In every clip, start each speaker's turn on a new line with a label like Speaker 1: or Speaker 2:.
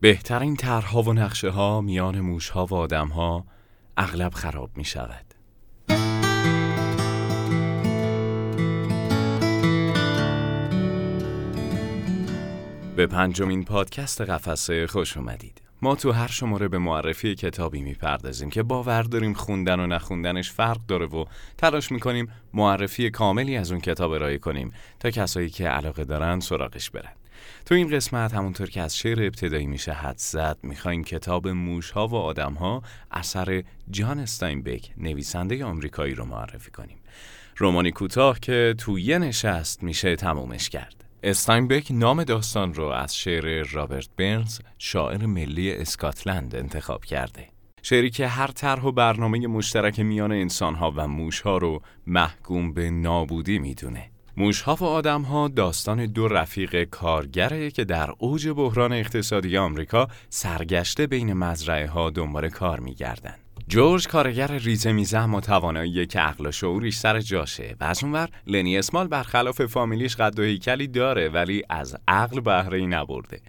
Speaker 1: بهترین طرحها و نقشه ها میان موش ها و آدم ها اغلب خراب می شود. به پنجمین پادکست قفسه خوش اومدید. ما تو هر شماره به معرفی کتابی می‌پردازیم که باور داریم خوندن و نخوندنش فرق داره و تلاش می‌کنیم معرفی کاملی از اون کتاب ارائه کنیم تا کسایی که علاقه دارن سراغش برن. تو این قسمت همونطور که از شعر ابتدایی میشه حد زد می‌خوایم کتاب موش ها و آدم ها اثر جان استاینبک نویسنده آمریکایی رو معرفی کنیم. رومانی کوتاه که تو یه نشست میشه تمومش کرد. استاینبک نام داستان رو از شعر رابرت برنز شاعر ملی اسکاتلند انتخاب کرده. شعری که هر طرح و برنامه مشترک میان انسانها و موشها رو محکوم به نابودی می‌دونه. موشها و آدمها داستان دو رفیق کارگره که در اوج بحران اقتصادی آمریکا سرگشته بین مزرعه ها دنبال کار میگردند. جورج کارگر ریزه میزه و توانایی که عقل و شعوریش سر جاشه و از اونور لنی اسمال برخلاف فامیلیش قد و هیکلی داره ولی از عقل بهره نبرده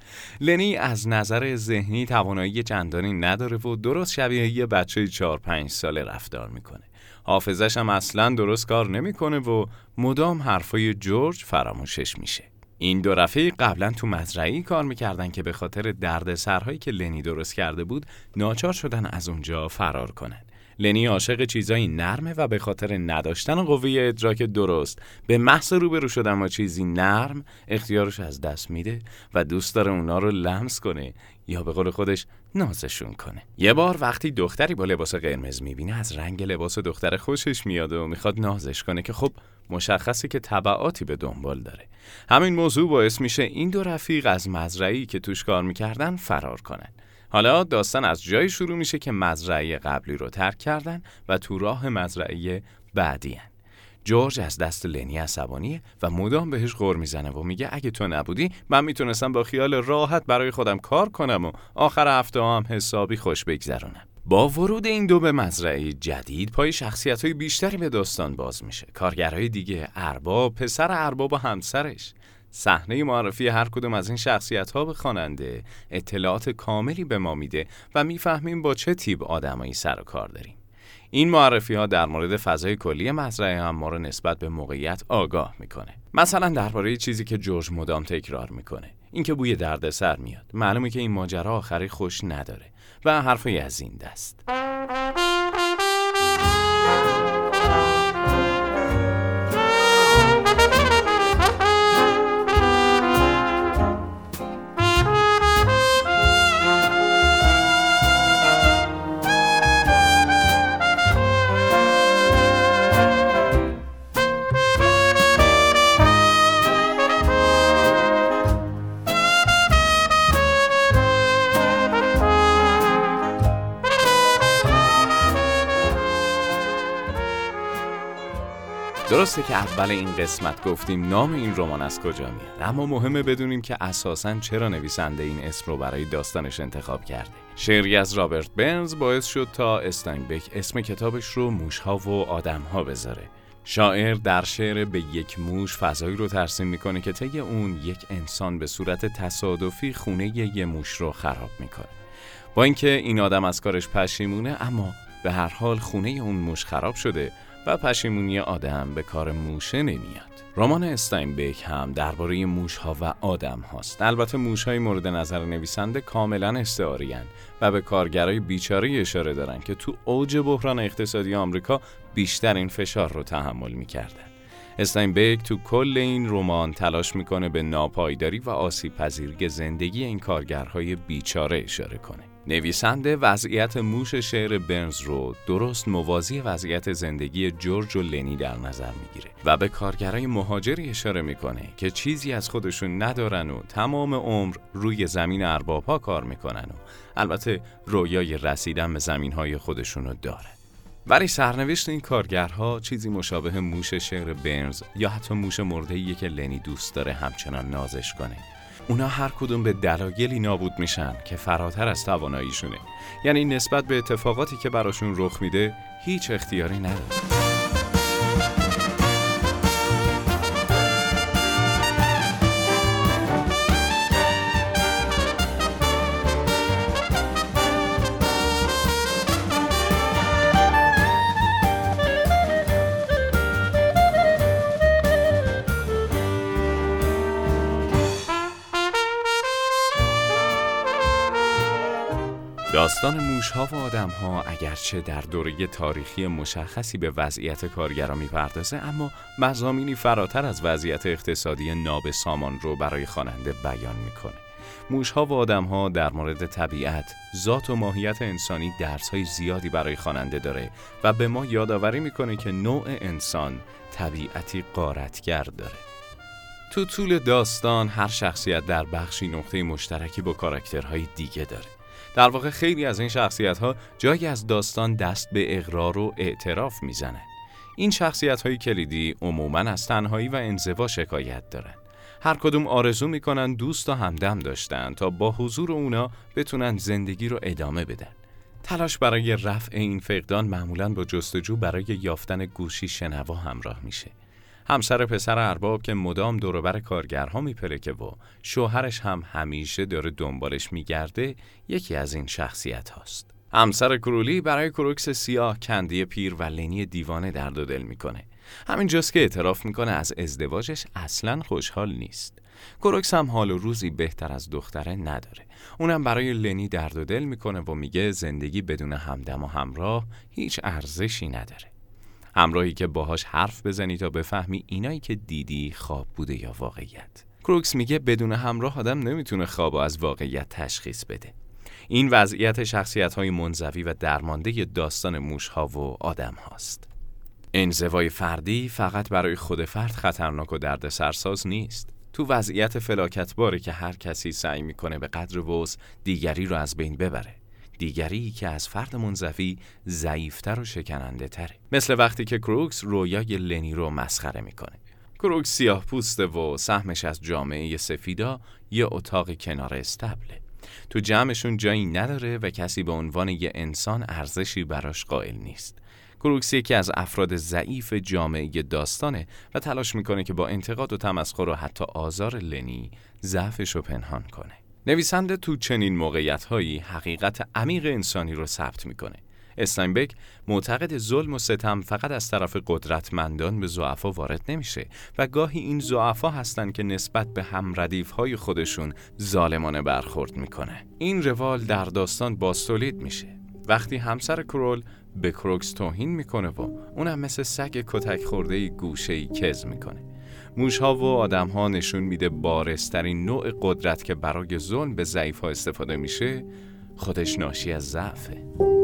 Speaker 1: لنی از نظر ذهنی توانایی چندانی نداره و درست شبیه یه بچه 4 5 ساله رفتار می‌کنه حافظش هم اصلا درست کار نمی‌کنه و مدام حرفای جورج فراموشش میشه این دو رفیق قبلا تو مزرعی کار می‌کردن که به خاطر درد سرهایی که لنی درست کرده بود ناچار شدن از اونجا فرار کنن. لنی عاشق چیزایی نرمه و به خاطر نداشتن قوه ادراک درست به محض روبرو شدن با چیزی نرم اختیارش از دست میده و دوست داره اونا رو لمس کنه یا به قول خودش نازشون کنه. یه بار وقتی دختری با لباس قرمز می‌بینه از رنگ لباس دختر خوشش میاد و می‌خواد نازش کنه که خب مشخصه که طبعاتی به دنبال داره. همین موضوع باعث میشه این دو رفیق از مزرعی که توش کار می‌کردن فرار کنن. حالا داستان از جایی شروع میشه که مزرعه قبلی رو ترک کردن و تو راه مزرعه بعدی هن. جورج از دست لنی عصبانیه و مدام بهش غور می‌زنه و میگه اگه تو نبودی من می‌تونستم با خیال راحت برای خودم کار کنم و آخر هفته هم حسابی خوش بگذرونم. با ورود این دو به مزرعه جدید پای شخصیت های بیشتری به داستان باز میشه. کارگرهای دیگه ارباب پسر ارباب و همسرش. صحنه معرفی هر کدوم از این شخصیت ها به خواننده اطلاعات کاملی به ما میده و می‌فهمیم با چه تیپ آدمایی سر و کار داریم. این معرفی ها در مورد فضای کلی مزرعه هم ما رو نسبت به موقعیت آگاه می‌کنه. مثلا درباره چیزی که جورج مدام تکرار می‌کنه. اینکه بوی دردسر میاد. معلومه که این ماجرا آخری خوش نداره و حرفی از این دست. درسته که اول این قسمت گفتیم نام این رمان از کجا میاد اما مهمه بدونیم که اساسا چرا نویسنده این اسم رو برای داستانش انتخاب کرده. شعری از رابرت برنز باعث شد تا استاینبک اسم کتابش رو موشها و آدمها بذاره. شاعر در شعر به یک موش فضایی رو ترسیم می‌کنه که طی اون یک انسان به صورت تصادفی خونه یه موش رو خراب می‌کنه. با اینکه این آدم از کارش پشیمونه اما به هر حال خونه اون موش خراب شده و پشیمونی آدم به کار موشه نمیاد. رمان استاینبک هم درباره موش ها و آدم هاست. البته موش های مورد نظر نویسنده کاملا استعاریان و به کارگرای بیچاره اشاره دارن که تو اوج بحران اقتصادی آمریکا بیشتر این فشار رو تحمل می‌کردن. استاینبک تو کل این رمان تلاش می‌کنه به ناپایداری و آسیب پذیری زندگی این کارگرهای بیچاره اشاره کنه. نویسنده وضعیت موش شعر برنز رو درست موازی وضعیت زندگی جورج و لنی در نظر می‌گیره و به کارگرای مهاجری اشاره می‌کنه که چیزی از خودشون ندارن و تمام عمر روی زمین ارباب ها کار می‌کنن و البته رویای رسیدن به زمین های خودشون رو داره ولی سرنوشت این کارگرها چیزی مشابه موش شعر برنز یا حتی موش مرده که لنی دوست داره همچنان نازش کنه. اونا هر کدوم به دلایلی نابود میشن که فراتر از تواناییشونه. یعنی نسبت به اتفاقاتی که براشون رخ میده هیچ اختیاری نداره داستان موشها و آدمها اگرچه در دوره تاریخی مشخصی به وضعیت کارگرا می‌پردازه اما مزامینی فراتر از وضعیت اقتصادی ناب سامان رو برای خواننده بیان می‌کنه. موشها و آدمها در مورد طبیعت، ذات و ماهیت انسانی درسهای زیادی برای خواننده داره و به ما یادآوری می‌کنه که نوع انسان طبیعتی قارتگر داره. تو طول داستان هر شخصیت در بخشی نقطه مشترکی با کاراکترهای دیگه داره. در واقع خیلی از این شخصیت ها جایی از داستان دست به اقرار و اعتراف می‌زنن. این شخصیت های کلیدی عموما از تنهایی و انزوا شکایت دارن. هر کدوم آرزو می‌کنن دوست و همدم داشتن تا با حضور اونا بتونن زندگی رو ادامه بدن. تلاش برای رفع این فقدان معمولا با جستجو برای یافتن گوشی شنوا همراه میشه. همسر پسر ارباب که مدام دوروبر کارگرها میپرکه و شوهرش هم همیشه داره دنبالش میگرده یکی از این شخصیت هاست. همسر کرولی برای کروکس سیاه کندی پیر و لنی دیوانه درد و دل می‌کنه. همینجاست که اعتراف می‌کنه از ازدواجش اصلا خوشحال نیست. کروکس هم حال و روزی بهتر از دختره نداره. اونم برای لنی درد و دل می‌کنه و میگه زندگی بدون همدم و همراه هیچ ارزشی نداره. همراهی که باهاش حرف بزنی تا بفهمی اینایی که دیدی خواب بوده یا واقعیت. کروکس میگه بدون همراه آدم نمی‌تونه خواب از واقعیت تشخیص بده. این وضعیت شخصیت های منزوی و درمانده داستان موش ها و آدم هاست. انزوای فردی فقط برای خود فرد خطرناک و درد سرساز نیست. تو وضعیت فلاکتباره که هر کسی سعی می‌کنه به قدر وز دیگری رو از بین ببره. دیگری که از فرد منزوی ضعیفتر و شکننده تره مثل وقتی که کروکس رویای لنی رو مسخره می‌کنه. کروکس سیاه پوسته و سهمش از جامعه سفیدا یه اتاق کنار استبله. تو جمعشون جایی نداره و کسی به عنوان یه انسان ارزشی براش قائل نیست. کروکس یکی از افراد ضعیف جامعه داستانه و تلاش می‌کنه که با انتقاد و تمسخر و حتی آزار لنی ضعفش رو پنهان کنه. نویسنده تو چنین موقعیت هایی حقیقت عمیق انسانی رو ثبت می‌کنه. استاینبک معتقد ظلم و ستم فقط از طرف قدرتمندان به زعفا وارد نمیشه و گاهی این زعفا هستند که نسبت به هم ردیف های خودشون ظالمانه برخورد می‌کنه. این روال در داستان باستولید میشه. وقتی همسر کرول به کروکس توهین می‌کنه و اونم مثل سگ کتک خورده گوشه ای کز می‌کنه. موشها و آدمها نشون میده بارسترین نوع قدرت که برای ظلم به ضعیف ها استفاده میشه خودش ناشی از ضعفه.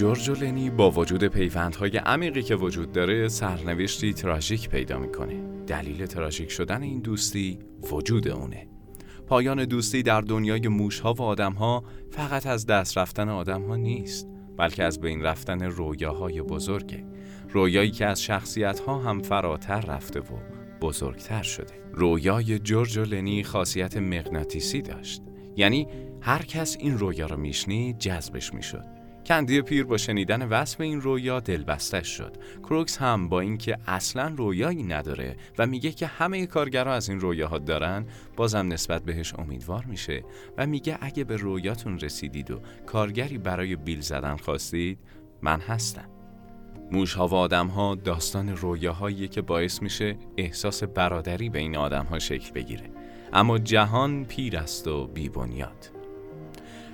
Speaker 1: جورج لنی با وجود پیوندهای عمیقی که وجود داره سرنوشتی تراژیک پیدا می‌کنه. دلیل تراژیک شدن این دوستی وجود اونه. پایان دوستی در دنیای موشها و آدمها فقط از دست رفتن آدمها نیست بلکه از بین رفتن رویاهای بزرگه. رویایی که از شخصیتها هم فراتر رفته و بزرگتر شده. رویای جورج لنی خاصیت مغناطیسی داشت. یعنی هر کس این رویا رو میشنید جذبش می‌شد. کندی پیر با شنیدن وصف این رویا دلبستش شد. کروکس هم با اینکه اصلا رویایی نداره و میگه که همه کارگرها از این رویاها دارن بازم نسبت بهش امیدوار میشه و میگه اگه به رویاتون رسیدید و کارگری برای بیل زدن خواستید من هستم. موشها و آدمها داستان رویاهایی که باعث میشه احساس برادری بین آدمها شکل بگیره. اما جهان پیر است و بیبنیاد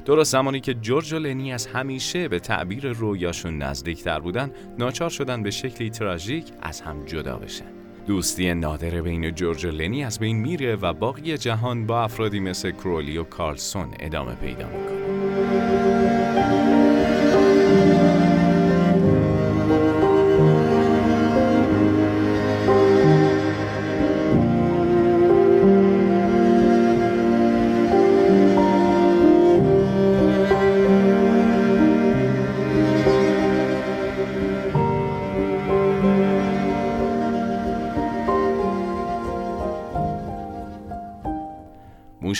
Speaker 1: درست زمانی که جورج و لنی از همیشه به تعبیر رویاشون نزدیکتر بودن ناچار شدن به شکلی تراژیک از هم جدا بشن. دوستی نادر بین جورج و لنی از بین میره و باقی جهان با افرادی مثل کرولی و کارلسون ادامه پیدا می‌کنه.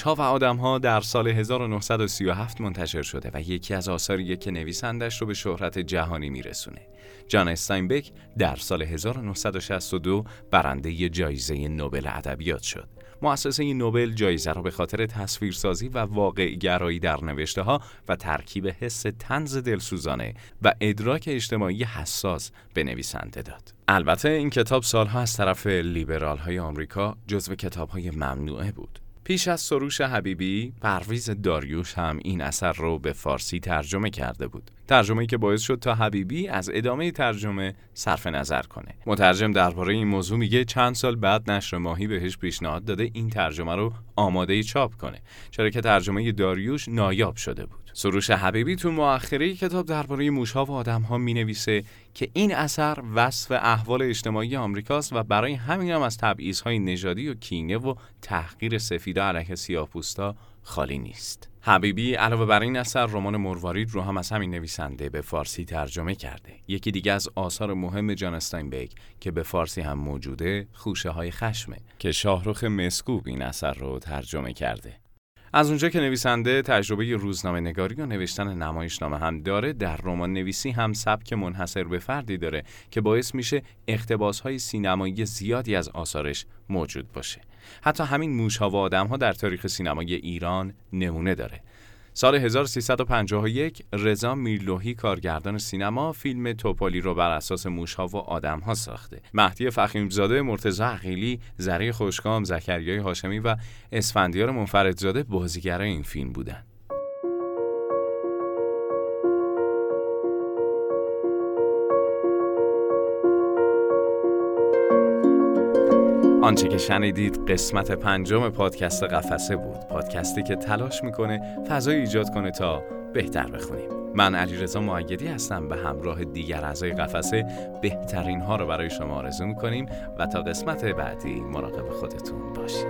Speaker 1: موشها و آدمها در سال 1937 منتشر شده و یکی از آثاریه که نویسندش رو به شهرت جهانی میرسونه. جان استاینبک در سال 1962 برنده جایزه نوبل ادبیات شد. مؤسسه نوبل جایزه را به خاطر تصویرسازی و واقع گرایی در نوشته ها و ترکیب حس تنز دلسوزانه و ادراک اجتماعی حساس به نویسنده داد. البته این کتاب سالها از طرف لیبرال های آمریکا جزو کتاب های ممنوعه بود. پیش از سروش حبیبی، پرویز داریوش هم این اثر رو به فارسی ترجمه کرده بود. ترجمه که باعث شد تا حبیبی از ادامه ترجمه صرف نظر کنه. مترجم درباره این موضوع میگه چند سال بعد نشر ماهی بهش پیشنهاد داده این ترجمه رو آماده چاپ کنه. چرا که ترجمه داریوش نایاب شده بود. سروش حبیبی تو مؤخره کتاب درباره موشها و آدمها می نویسه که این اثر وصف احوال اجتماعی آمریکاست و برای همین هم از تبعیض‌های نژادی و کینه و تحقیر سفیدا علیه سیاه‌پوستا خالی نیست. حبیبی علاوه بر این اثر رمان مروارید رو هم از همین نویسنده به فارسی ترجمه کرده. یکی دیگه از آثار مهم جان استاینبک که به فارسی هم موجوده، خوشه های خشمه که شاهرخ مسکوب این اثر رو ترجمه کرده. از اونجا که نویسنده تجربه روزنامه نگاری و نوشتن نمایشنامه هم داره در رمان نویسی هم سبک منحصر به فردی داره که باعث میشه اقتباس های سینمایی زیادی از آثارش موجود باشه. حتی همین موشها و آدم ها در تاریخ سینمای ایران نمونه داره. سال 1351 رضا میرلوهی کارگردان سینما فیلم توپالی رو بر اساس موشها و آدمها ساخته. مهدی فخیمزاده، مرتضی عقیلی، زری خوشگام، زکریای هاشمی و اسفندیار منفردزاده بازیگرای این فیلم بودند. آنچه که شنیدید قسمت پنجم پادکست قفسه بود. پادکستی که تلاش می‌کنه فضای ایجاد کنه تا بهتر بخونیم. من علیرضا معیدی هستم به همراه دیگر اعضای قفسه بهترین ها رو برای شما آرزو می‌کنیم و تا قسمت بعدی مراقب خودتون باشید.